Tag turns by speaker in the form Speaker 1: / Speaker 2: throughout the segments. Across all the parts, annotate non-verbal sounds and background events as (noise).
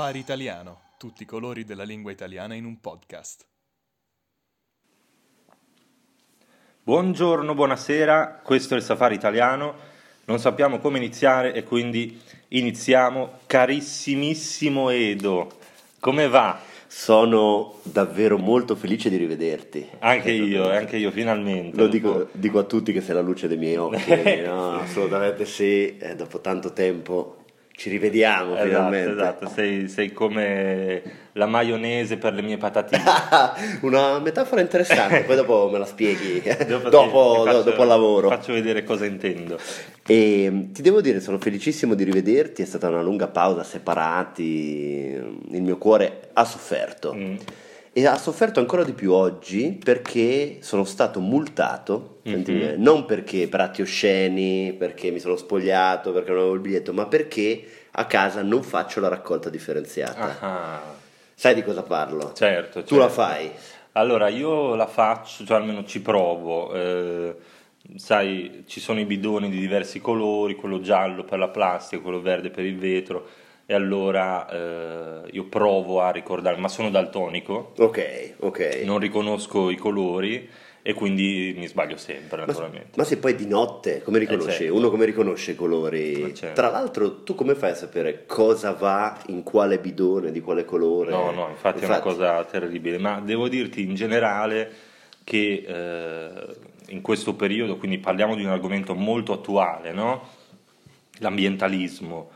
Speaker 1: Safari Italiano, tutti i colori della lingua italiana in un podcast.
Speaker 2: Buongiorno, buonasera, questo è il Safari Italiano. Non sappiamo come iniziare e quindi iniziamo. Carissimissimo Edo, come va?
Speaker 3: Sono davvero molto felice di rivederti.
Speaker 2: Anche io, anche io, finalmente.
Speaker 3: Lo dico, dico a tutti che sei la luce dei miei occhi. (laughs) no, assolutamente sì, eh, dopo tanto tempo ci rivediamo
Speaker 2: esatto,
Speaker 3: finalmente.
Speaker 2: Esatto, sei, sei, come la maionese per le mie patatine. (laughs)
Speaker 3: Una metafora interessante, poi dopo me la spieghi (laughs) dopo, dopo, faccio, dopo il lavoro.
Speaker 2: Faccio vedere cosa intendo.
Speaker 3: E ti devo dire, sono felicissimo di rivederti, è stata una lunga pausa separati, il mio cuore ha sofferto. Mm. E ha sofferto ancora di più oggi perché sono stato multato, mm-hmm. non perché per atti osceni, perché mi sono spogliato, perché non avevo il biglietto, ma perché a casa non faccio la raccolta differenziata. Ah. Sai di cosa parlo?
Speaker 2: Certo,
Speaker 3: Tu certo. la fai?
Speaker 2: Allora, io la faccio, cioè almeno ci provo. Eh, sai, ci sono i bidoni di diversi colori, quello giallo per la plastica, quello verde per il vetro e allora eh, io provo a ricordare, ma sono daltonico,
Speaker 3: ok, ok.
Speaker 2: Non riconosco i colori e quindi mi sbaglio sempre, naturalmente.
Speaker 3: Ma, ma se poi di notte, come riconosce? Eh certo. Uno come riconosce i colori? Eh certo. Tra l'altro, tu come fai a sapere cosa va in quale bidone, di quale colore?
Speaker 2: No, no, infatti, infatti... è una cosa terribile, ma devo dirti in generale che eh, in questo periodo, quindi parliamo di un argomento molto attuale, no? L'ambientalismo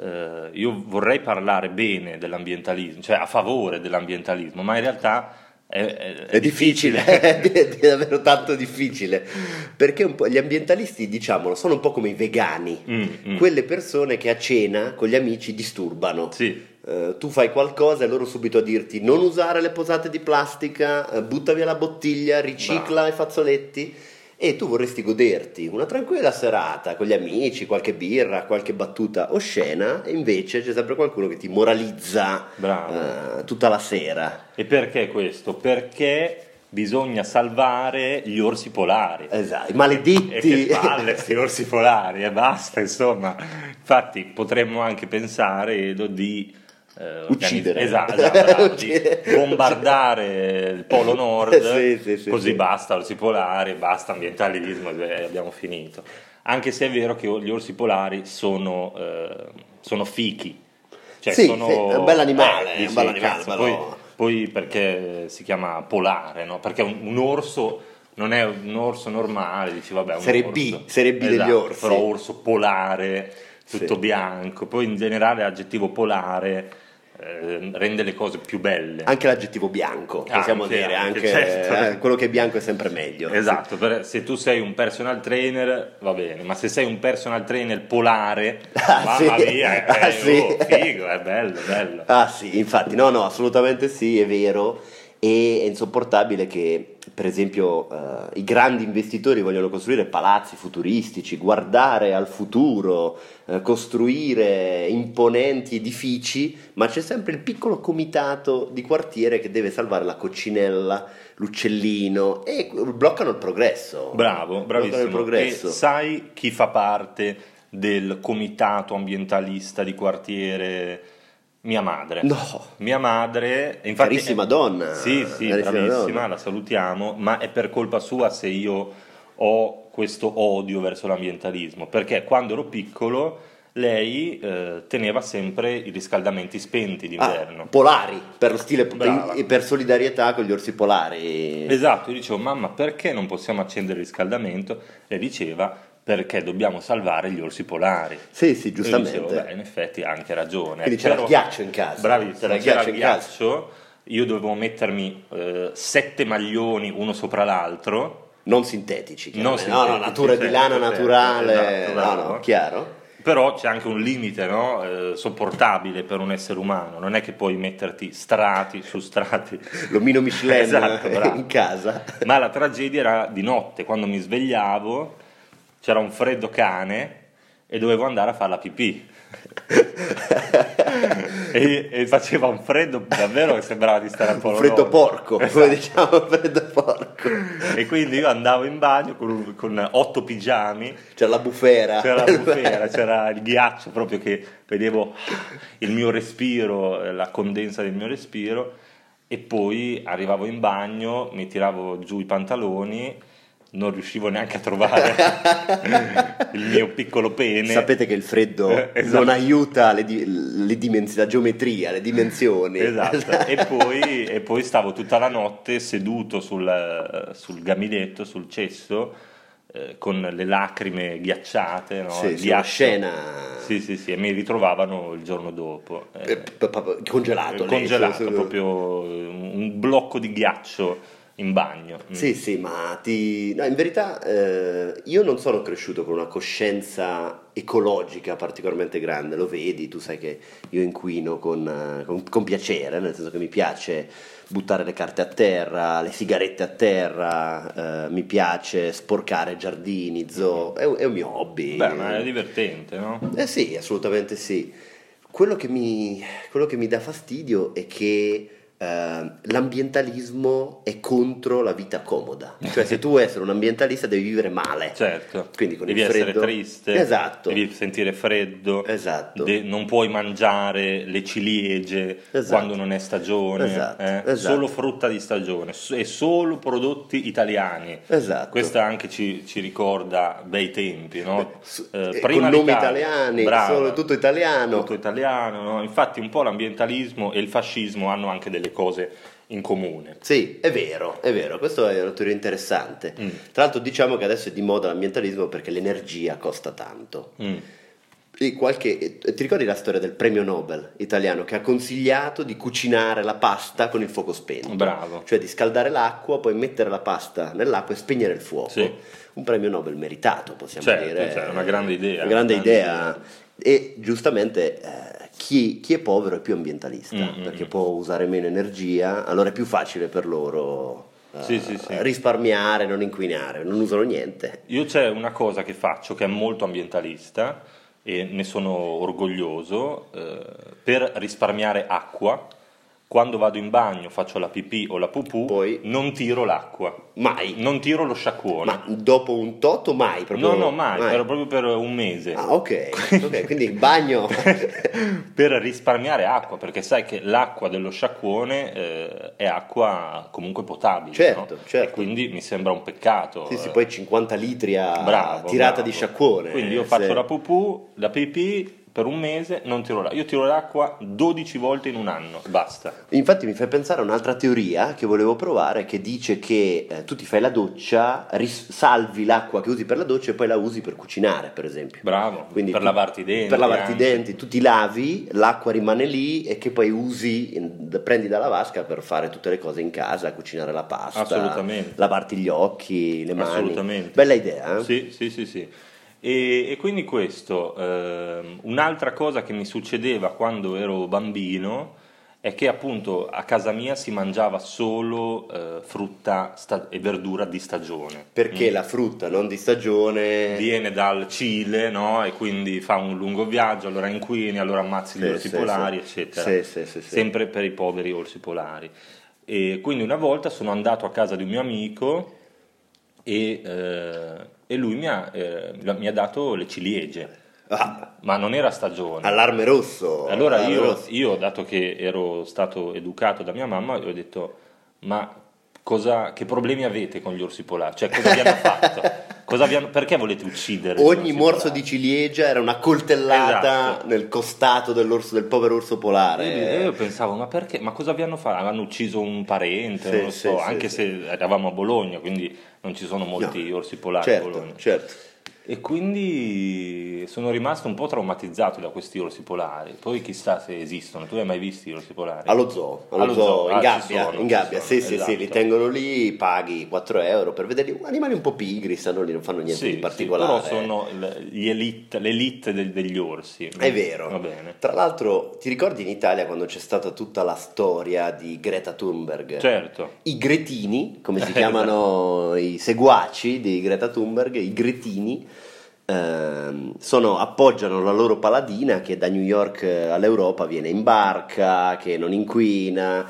Speaker 2: eh, io vorrei parlare bene dell'ambientalismo, cioè a favore dell'ambientalismo, ma in realtà è, è,
Speaker 3: è difficile, (laughs) è davvero tanto difficile, perché gli ambientalisti, diciamolo, sono un po' come i vegani, mm, mm. quelle persone che a cena con gli amici disturbano.
Speaker 2: Sì.
Speaker 3: Uh, tu fai qualcosa e loro subito a dirti non usare le posate di plastica, uh, butta via la bottiglia, ricicla Bravo. i fazzoletti e tu vorresti goderti una tranquilla serata con gli amici, qualche birra, qualche battuta oscena, e invece c'è sempre qualcuno che ti moralizza uh, tutta la sera.
Speaker 2: E perché questo? Perché bisogna salvare gli orsi polari.
Speaker 3: Esatto, i maledetti.
Speaker 2: E che palle questi orsi polari, e basta, insomma. Infatti potremmo anche pensare, Edo, di
Speaker 3: eh, uccidere
Speaker 2: esatto, esatto (laughs) bombardare il polo nord (laughs) sì, sì, sì, così basta orsi polari basta ambientalismo e abbiamo finito anche se è vero che gli orsi polari sono, eh, sono fichi
Speaker 3: cioè sono, è un bel animale, eh, un bel animale cazzo,
Speaker 2: poi, poi, perché si chiama polare no? perché un, un orso non è un orso normale, dici vabbè, un
Speaker 3: serie. B, serie B esatto, degli orsi.
Speaker 2: Però orso polare, tutto sì. bianco, poi in generale l'aggettivo polare rende le cose più belle.
Speaker 3: Anche l'aggettivo bianco, possiamo anche, dire, anche, certo. eh, quello che è bianco è sempre meglio.
Speaker 2: Esatto, per, se tu sei un personal trainer va bene, ma se sei un personal trainer polare, ah, mamma sì. mia, ah, eh, sì. oh, figo, è bello, bello.
Speaker 3: Ah sì, infatti, no, no, assolutamente sì, è vero e è insopportabile che per esempio uh, i grandi investitori vogliono costruire palazzi futuristici, guardare al futuro, uh, costruire imponenti edifici, ma c'è sempre il piccolo comitato di quartiere che deve salvare la coccinella, l'uccellino e bloccano il progresso.
Speaker 2: Bravo, bravissimo. Il progresso. E sai chi fa parte del comitato ambientalista di quartiere? Mia madre.
Speaker 3: No.
Speaker 2: Mia madre, infatti,
Speaker 3: carissima donna.
Speaker 2: Sì, sì, carissima bravissima, donna. la salutiamo, ma è per colpa sua se io ho questo odio verso l'ambientalismo, perché quando ero piccolo lei eh, teneva sempre i riscaldamenti spenti d'inverno.
Speaker 3: Ah, polari, per, stile, per, per solidarietà con gli orsi polari.
Speaker 2: Esatto, io dicevo, mamma, perché non possiamo accendere il riscaldamento? Lei diceva, perché dobbiamo salvare gli orsi polari.
Speaker 3: Sì, sì, giustamente.
Speaker 2: Dicevo, beh, in effetti ha anche ragione.
Speaker 3: Quindi c'era il ghiaccio in casa.
Speaker 2: Bravissimo, c'era, c'era ghiaccio, io dovevo mettermi eh, sette maglioni uno sopra l'altro.
Speaker 3: Non sintetici, non sintetici, no, no, natura di lana certo, naturale, esatto, no, no, chiaro.
Speaker 2: Però c'è anche un limite no? eh, sopportabile per un essere umano, non è che puoi metterti strati su strati. (laughs)
Speaker 3: L'omino Michelin esatto, in casa.
Speaker 2: Ma la tragedia era di notte, quando mi svegliavo c'era un freddo cane e dovevo andare a fare la pipì. (laughs) e, e faceva un freddo davvero che sembrava di stare
Speaker 3: Un
Speaker 2: Polo
Speaker 3: freddo
Speaker 2: Nord.
Speaker 3: porco, come
Speaker 2: Esatto.
Speaker 3: diciamo, freddo porco.
Speaker 2: E quindi io andavo in bagno con, con otto pigiami,
Speaker 3: C'era la bufera.
Speaker 2: c'era la bufera, c'era il ghiaccio proprio che vedevo il mio respiro, la condensa del mio respiro e poi arrivavo in bagno, mi tiravo giù i pantaloni, non riuscivo neanche a trovare (laughs) il mio piccolo pene.
Speaker 3: Sapete che il freddo
Speaker 2: Eh, esatto.
Speaker 3: non aiuta le, di- le dimensioni, la geometria, le dimensioni.
Speaker 2: Esatto, (laughs) e poi, e poi stavo tutta la notte seduto sul, sul gaminetto, sul cesso, eh, con le lacrime ghiacciate, no?
Speaker 3: Sì,
Speaker 2: ghiaccio.
Speaker 3: scena
Speaker 2: Sì, sì, sì, e mi ritrovavano il giorno dopo. eh,
Speaker 3: eh, p- p- congelato. lei,
Speaker 2: congelato,
Speaker 3: su-
Speaker 2: proprio un blocco di ghiaccio in bagno. Mm.
Speaker 3: Sì, sì, ma ti... no, in verità eh, io non sono cresciuto con una coscienza ecologica particolarmente grande, lo vedi, tu sai che io inquino con, eh, con- con piacere, nel senso che mi piace buttare le carte a terra, le sigarette a terra, eh, mi piace sporcare giardini, zoo, è, un- è un mio hobby.
Speaker 2: Beh, ma è divertente, no?
Speaker 3: Eh sì, assolutamente sì. Quello che mi, quello che mi dà fastidio è che eh, l'ambientalismo è contro la vita comoda. Cioè, se tu vuoi essere un ambientalista devi vivere male.
Speaker 2: Certo,
Speaker 3: Quindi con
Speaker 2: devi
Speaker 3: il
Speaker 2: essere
Speaker 3: freddo-
Speaker 2: triste,
Speaker 3: Esatto.
Speaker 2: devi sentire freddo,
Speaker 3: Esatto.
Speaker 2: de- non puoi mangiare le ciliegie
Speaker 3: Esatto.
Speaker 2: quando non è stagione,
Speaker 3: Esatto,
Speaker 2: eh?
Speaker 3: esatto.
Speaker 2: solo frutta di stagione e solo prodotti italiani.
Speaker 3: Esatto.
Speaker 2: Questo anche ci, ci ricorda bei tempi, no? Eh,
Speaker 3: eh,
Speaker 2: prima
Speaker 3: con nomi italiani, solo tutto italiano.
Speaker 2: tutto italiano, no? Infatti un po' l'ambientalismo e il fascismo hanno anche delle cose in comune.
Speaker 3: Sì, è vero, è vero, questo è una teoria interessante.
Speaker 2: Mm.
Speaker 3: Tra l'altro diciamo che adesso è di moda l'ambientalismo perché l'energia costa tanto.
Speaker 2: Mm.
Speaker 3: E qualche- ti ricordi la storia del premio Nobel italiano che ha consigliato di cucinare la pasta con il fuoco spento?
Speaker 2: Bravo.
Speaker 3: Cioè di scaldare l'acqua, poi mettere la pasta nell'acqua e spegnere il fuoco.
Speaker 2: Sì.
Speaker 3: Un premio Nobel meritato, possiamo
Speaker 2: Certo,
Speaker 3: dire.
Speaker 2: cioè, una grande idea,
Speaker 3: Una grande
Speaker 2: una grande
Speaker 3: idea. E giustamente eh, chi, chi è povero è più ambientalista
Speaker 2: Mm, mm,
Speaker 3: perché può usare meno energia, allora è più facile per loro
Speaker 2: Sì, sì, sì.
Speaker 3: risparmiare, non inquinare, non usano niente.
Speaker 2: Io c'è una cosa che faccio che è molto ambientalista e ne sono orgoglioso, eh, per risparmiare acqua, quando vado in bagno faccio la pipì o la pupù,
Speaker 3: Poi?
Speaker 2: non tiro l'acqua,
Speaker 3: Mai.
Speaker 2: non tiro lo sciacquone.
Speaker 3: Ma dopo un tot o mai? Proprio,
Speaker 2: no, no, mai, però proprio per un mese.
Speaker 3: Ah, ok, (laughs) ok, quindi il bagno... (laughs)
Speaker 2: per risparmiare acqua, perché sai che l'acqua dello sciacquone eh, è acqua comunque potabile,
Speaker 3: Certo,
Speaker 2: no?
Speaker 3: certo.
Speaker 2: E quindi mi sembra un peccato.
Speaker 3: sì, sì,
Speaker 2: eh,
Speaker 3: poi 50 litri a
Speaker 2: bravo,
Speaker 3: tirata
Speaker 2: bravo.
Speaker 3: di sciacquone.
Speaker 2: Quindi io faccio
Speaker 3: Se-
Speaker 2: la pupù, la pipì per un mese, non tiro l'acqua. Io tiro l'acqua 12 volte in un anno, basta.
Speaker 3: Infatti mi fai pensare a un'altra teoria che volevo provare che dice che eh, tu ti fai la doccia, ris- salvi l'acqua che usi per la doccia e poi la usi per cucinare, per esempio.
Speaker 2: Bravo,
Speaker 3: Quindi
Speaker 2: per
Speaker 3: tu-
Speaker 2: lavarti i denti.
Speaker 3: Per lavarti i
Speaker 2: anche.
Speaker 3: denti, tu ti lavi, l'acqua rimane lì e che poi usi, in- prendi dalla vasca per fare tutte le cose in casa, cucinare la pasta,
Speaker 2: Assolutamente.
Speaker 3: lavarti gli occhi, le mani.
Speaker 2: Assolutamente.
Speaker 3: Bella idea, eh?
Speaker 2: Sì, sì, sì, sì. E, e quindi questo, ehm, un'altra cosa che mi succedeva quando ero bambino è che appunto a casa mia si mangiava solo eh, frutta sta- e verdura di stagione.
Speaker 3: Perché
Speaker 2: Mm.
Speaker 3: la frutta non di stagione
Speaker 2: Viene dal Cile, no? E quindi fa un lungo viaggio, allora inquini, allora ammazzi gli
Speaker 3: Sì,
Speaker 2: orsi
Speaker 3: sì,
Speaker 2: polari,
Speaker 3: sì.
Speaker 2: eccetera. Sempre per i poveri orsi polari. E quindi una volta sono andato a casa di un mio amico e, eh, e lui mi ha, eh, mi ha dato le ciliegie,
Speaker 3: Ah,
Speaker 2: ma non era stagione.
Speaker 3: allarme rosso.
Speaker 2: Allora
Speaker 3: allarme
Speaker 2: io,
Speaker 3: rosso.
Speaker 2: io, dato che ero stato educato da mia mamma, gli ho detto, ma cosa, che problemi avete con gli orsi polari? Cioè, cosa vi hanno (laughs) fatto? Hanno- perché volete uccidere?
Speaker 3: Ogni morso
Speaker 2: polari?
Speaker 3: di ciliegia era una coltellata
Speaker 2: Esatto.
Speaker 3: nel costato dell'orso, del povero orso polare.
Speaker 2: E io pensavo, ma perché? Ma cosa vi hanno fatto? Hanno ucciso un parente,
Speaker 3: Sì,
Speaker 2: non lo so,
Speaker 3: sì,
Speaker 2: anche
Speaker 3: sì.
Speaker 2: se eravamo a Bologna, quindi non ci sono molti
Speaker 3: No.
Speaker 2: orsi polari a
Speaker 3: certo,
Speaker 2: Bologna.
Speaker 3: certo.
Speaker 2: E quindi sono rimasto un po' traumatizzato da questi orsi polari. Poi chissà se esistono. Tu hai mai visto gli orsi polari?
Speaker 3: Allo zoo, allo
Speaker 2: Allo
Speaker 3: zoo,
Speaker 2: zoo,
Speaker 3: in
Speaker 2: ah,
Speaker 3: gabbia,
Speaker 2: sono,
Speaker 3: in gabbia, sì, sì,
Speaker 2: esatto.
Speaker 3: sì, li tengono lì, paghi 4 euro per vederli, animali un po' pigri, stanno lì, non fanno niente
Speaker 2: Sì,
Speaker 3: di
Speaker 2: sì,
Speaker 3: particolare.
Speaker 2: però sono l- gli elite, l'elite del- degli orsi.
Speaker 3: È vero.
Speaker 2: Va bene.
Speaker 3: Tra l'altro, ti ricordi in Italia quando c'è stata tutta la storia di Greta Thunberg?
Speaker 2: Certo.
Speaker 3: I gretini, come si (laughs) chiamano i seguaci di Greta Thunberg, i gretini, sono- appoggiano la loro paladina che da New York all'Europa viene in barca, che non inquina.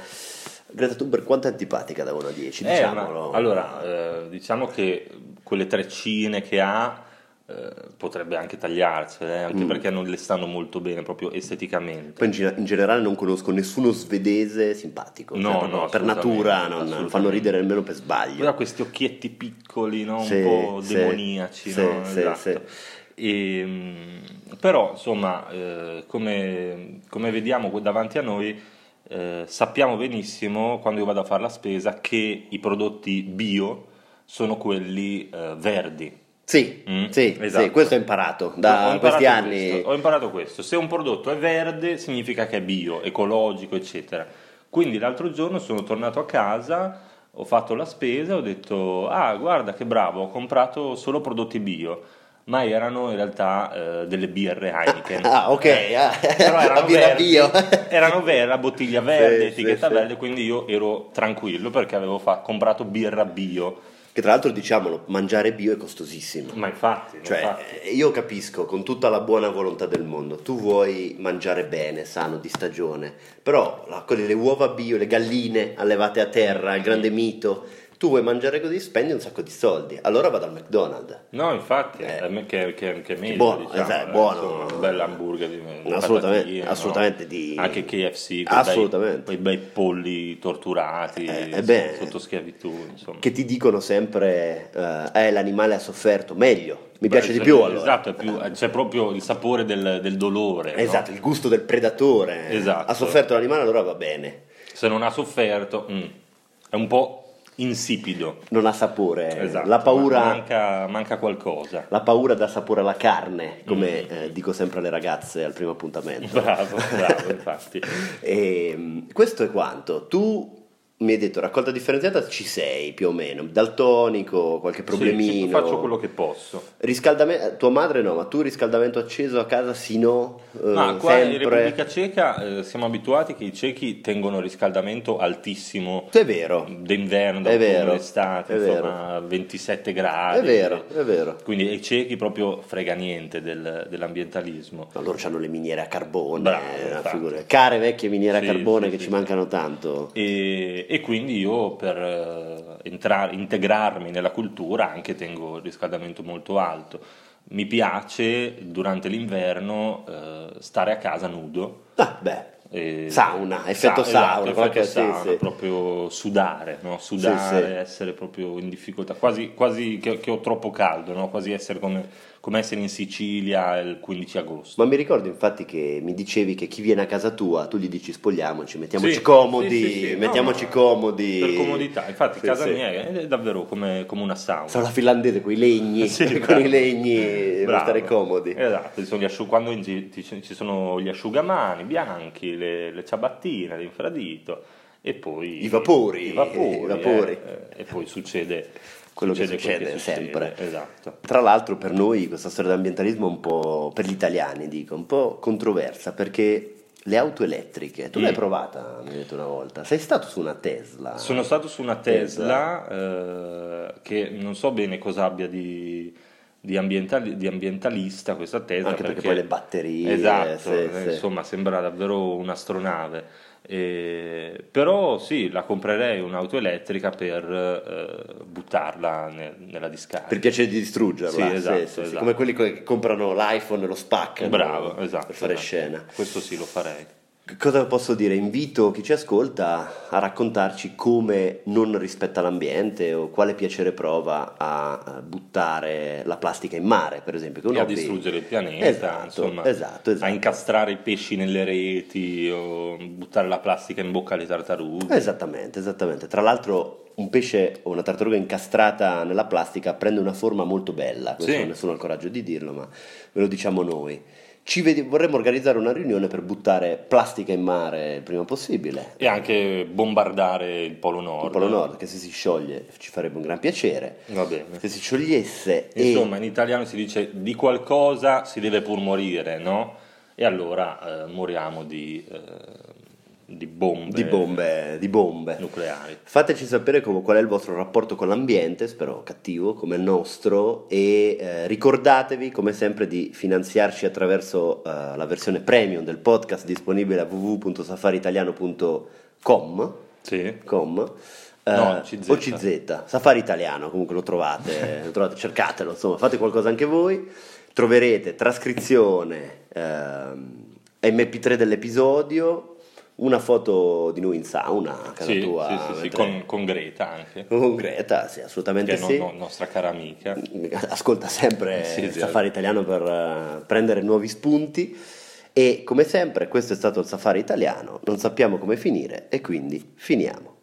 Speaker 3: Greta Thunberg quanto è antipatica da 1 a 10,
Speaker 2: Eh,
Speaker 3: diciamolo.
Speaker 2: ma- allora, eh, diciamo che quelle treccine che ha eh, potrebbe anche tagliarsele, eh,
Speaker 3: Mm.
Speaker 2: anche perché non le stanno molto bene proprio esteticamente.
Speaker 3: Poi in, in generale non conosco nessuno svedese simpatico,
Speaker 2: No,
Speaker 3: cioè,
Speaker 2: no,
Speaker 3: per natura non, fanno ridere nemmeno per sbaglio.
Speaker 2: Ha questi occhietti piccoli, no? un
Speaker 3: Sì,
Speaker 2: po'
Speaker 3: sì,
Speaker 2: demoniaci,
Speaker 3: sì,
Speaker 2: no? Esatto. E, mm, però, insomma, eh, come, come vediamo davanti a noi, eh, sappiamo benissimo quando io vado a fare la spesa che i prodotti bio sono quelli eh, verdi.
Speaker 3: Sì,
Speaker 2: Mm,
Speaker 3: sì,
Speaker 2: esatto.
Speaker 3: sì, questo ho imparato
Speaker 2: Ho
Speaker 3: da
Speaker 2: imparato
Speaker 3: questi anni.
Speaker 2: questo, ho imparato questo. Se un prodotto è verde significa che è bio, ecologico, eccetera. Quindi l'altro giorno sono tornato a casa, ho fatto la spesa, ho detto, ah guarda che bravo, ho comprato solo prodotti bio. Ma erano in realtà eh, delle birre Heineken. (laughs)
Speaker 3: Ah, ok,
Speaker 2: Eh,
Speaker 3: ah,
Speaker 2: però (laughs) erano verdi,
Speaker 3: bio. (laughs)
Speaker 2: erano vere, la bottiglia verde,
Speaker 3: Sì,
Speaker 2: etichetta
Speaker 3: sì, sì.
Speaker 2: verde, quindi io ero tranquillo perché avevo fa- comprato birra bio.
Speaker 3: Che tra l'altro diciamolo, mangiare bio è costosissimo.
Speaker 2: Ma infatti, ma
Speaker 3: Cioè,
Speaker 2: infatti.
Speaker 3: io capisco con tutta la buona volontà del mondo, tu vuoi mangiare bene, sano, di stagione, però la- quelle- le uova bio, le galline allevate a terra, il grande mito, tu vuoi mangiare così, spendi un sacco di soldi. Allora vado al McDonald's.
Speaker 2: No, infatti,
Speaker 3: Eh.
Speaker 2: è me- che, che, che è meglio,
Speaker 3: buono,
Speaker 2: diciamo,
Speaker 3: esatto,
Speaker 2: eh,
Speaker 3: buono.
Speaker 2: un bel hamburger di di
Speaker 3: Assolutamente,
Speaker 2: patatine, no?
Speaker 3: assolutamente di-
Speaker 2: Anche KFC, quei
Speaker 3: Assolutamente.
Speaker 2: bei, bei polli torturati
Speaker 3: Eh, eh beh.
Speaker 2: sotto schiavitù, insomma.
Speaker 3: Che ti dicono sempre, eh, eh, l'animale ha sofferto, meglio, mi
Speaker 2: Beh,
Speaker 3: piace di
Speaker 2: cioè,
Speaker 3: più allora.
Speaker 2: Esatto, è più- c'è proprio il sapore del, del dolore. no?
Speaker 3: Esatto, il gusto del predatore.
Speaker 2: Esatto.
Speaker 3: Ha sofferto l'animale, allora va bene.
Speaker 2: Se non ha sofferto, mm, è un po' insipido.
Speaker 3: Non ha sapore.
Speaker 2: Esatto,
Speaker 3: la, paura,
Speaker 2: Manca, manca qualcosa.
Speaker 3: la paura dà sapore alla carne, come
Speaker 2: Mm.
Speaker 3: eh, dico sempre alle ragazze al primo appuntamento.
Speaker 2: Bravo, bravo, (laughs) infatti.
Speaker 3: E, mh, questo è quanto. Tu mi hai detto raccolta differenziata ci sei più o meno, daltonico, qualche problemino.
Speaker 2: Sì, faccio quello che posso.
Speaker 3: Riscaldamento, tua madre no, ma tu riscaldamento acceso a casa sì no? Eh,
Speaker 2: Ma qua in
Speaker 3: sempre?
Speaker 2: Repubblica Ceca eh, siamo abituati che i cechi tengono riscaldamento altissimo
Speaker 3: È vero,
Speaker 2: d'inverno,
Speaker 3: È
Speaker 2: d'autunno,
Speaker 3: vero,
Speaker 2: d'estate,
Speaker 3: è
Speaker 2: insomma 27 gradi.
Speaker 3: è vero, è vero.
Speaker 2: Quindi ai cechi proprio frega niente del- dell'ambientalismo.
Speaker 3: Ma loro hanno le miniere a carbone,
Speaker 2: Bravo,
Speaker 3: eh, figura- care vecchie miniere
Speaker 2: Sì,
Speaker 3: a carbone
Speaker 2: sì,
Speaker 3: che ci mancano tanto.
Speaker 2: E, e quindi io per eh, entrare, integrarmi nella cultura anche tengo il riscaldamento molto alto. Mi piace durante l'inverno eh, stare a casa nudo.
Speaker 3: Ah, beh,
Speaker 2: E-
Speaker 3: Sauna, effetto
Speaker 2: Sa-
Speaker 3: sauna,
Speaker 2: esatto, effetto sauna,
Speaker 3: sì.
Speaker 2: proprio sudare, no? sudare,
Speaker 3: Sì,
Speaker 2: essere proprio in difficoltà, quasi, quasi che, che ho troppo caldo, no? quasi essere come, come essere in Sicilia il 15 agosto.
Speaker 3: ma mi ricordo infatti che mi dicevi che chi viene a casa tua, tu gli dici spogliamoci, mettiamoci comodi, mettiamoci
Speaker 2: no,
Speaker 3: comodi.
Speaker 2: Per comodità, infatti casa mia è davvero come, come una sauna.
Speaker 3: Sono la finlandese con i legni, (laughs) con i legni per stare comodi.
Speaker 2: Esatto, ci sono gli asciug- quando gi- ci sono gli asciugamani bianchi, le, le ciabattine, l'infradito e poi
Speaker 3: I vapori,
Speaker 2: i vapori,
Speaker 3: i vapori.
Speaker 2: eh, e poi succede
Speaker 3: Quello che
Speaker 2: succede
Speaker 3: succede sempre.
Speaker 2: Esatto.
Speaker 3: Tra l'altro per noi questa storia dell'ambientalismo è un po', per gli italiani dico, un po' controversa perché le auto elettriche, tu
Speaker 2: Mm.
Speaker 3: l'hai provata, mi hai detto una volta, sei stato su una Tesla?
Speaker 2: Sono stato su una Tesla eh, che non so bene cosa abbia di, di, ambientali- di ambientalista questa Tesla.
Speaker 3: Anche perché poi le batterie,
Speaker 2: Esatto,
Speaker 3: sì,
Speaker 2: eh,
Speaker 3: sì.
Speaker 2: insomma sembra davvero un'astronave. Eh, però sì, la comprerei un'auto elettrica per eh, buttarla ne- nella discarica.
Speaker 3: Per piacere di distruggerla,
Speaker 2: Sì, esatto,
Speaker 3: sì, sì, sì,
Speaker 2: esatto.
Speaker 3: come quelli che comprano l'iPhone e lo spaccano
Speaker 2: Bravo, esatto.
Speaker 3: per fare
Speaker 2: esatto.
Speaker 3: scena.
Speaker 2: Questo sì, lo farei.
Speaker 3: Cosa posso dire? Invito chi ci ascolta a raccontarci come non rispetta l'ambiente o quale piacere prova a buttare la plastica in mare, per esempio. Che
Speaker 2: E a
Speaker 3: hobby-
Speaker 2: distruggere il pianeta,
Speaker 3: Esatto,
Speaker 2: insomma,
Speaker 3: esatto, esatto.
Speaker 2: a incastrare i pesci nelle reti o buttare la plastica in bocca alle tartarughe.
Speaker 3: Esattamente, esattamente. Tra l'altro un pesce o una tartaruga incastrata nella plastica prende una forma molto bella, questo
Speaker 2: Sì.
Speaker 3: nessuno ha il coraggio di dirlo, ma ve lo diciamo noi. Ci vedi- vorremmo organizzare una riunione per buttare plastica in mare il prima possibile.
Speaker 2: E anche bombardare il Polo Nord.
Speaker 3: Il Polo Nord, che se si scioglie ci farebbe un gran piacere.
Speaker 2: Va bene.
Speaker 3: Se si sciogliesse e-
Speaker 2: Insomma, in italiano si dice di qualcosa si deve pur morire, no? E allora eh, moriamo di, eh, di bombe,
Speaker 3: di bombe, di bombe.
Speaker 2: nucleari.
Speaker 3: Fateci sapere come- qual è il vostro rapporto con l'ambiente, spero cattivo come il nostro, e eh, ricordatevi come sempre di finanziarci attraverso eh, la versione premium del podcast disponibile a www.safaritaliano.com.
Speaker 2: Sì.
Speaker 3: com, eh,
Speaker 2: No, CZ.
Speaker 3: o CZ, Safari Italiano, comunque lo trovate, (laughs) lo trovate, cercatelo, insomma, fate qualcosa anche voi, troverete trascrizione, ehm, MP3 dell'episodio, una foto di noi in sauna a casa
Speaker 2: Sì,
Speaker 3: tua,
Speaker 2: sì, sì, sì, con, con Greta anche,
Speaker 3: con Greta, sì, assolutamente
Speaker 2: che è
Speaker 3: sì.
Speaker 2: no- no- nostra cara amica. (laughs)
Speaker 3: Ascolta sempre
Speaker 2: Sì.
Speaker 3: Safari Italiano per eh, prendere nuovi spunti. E come sempre, questo è stato il Safari Italiano. Non sappiamo come finire e quindi finiamo.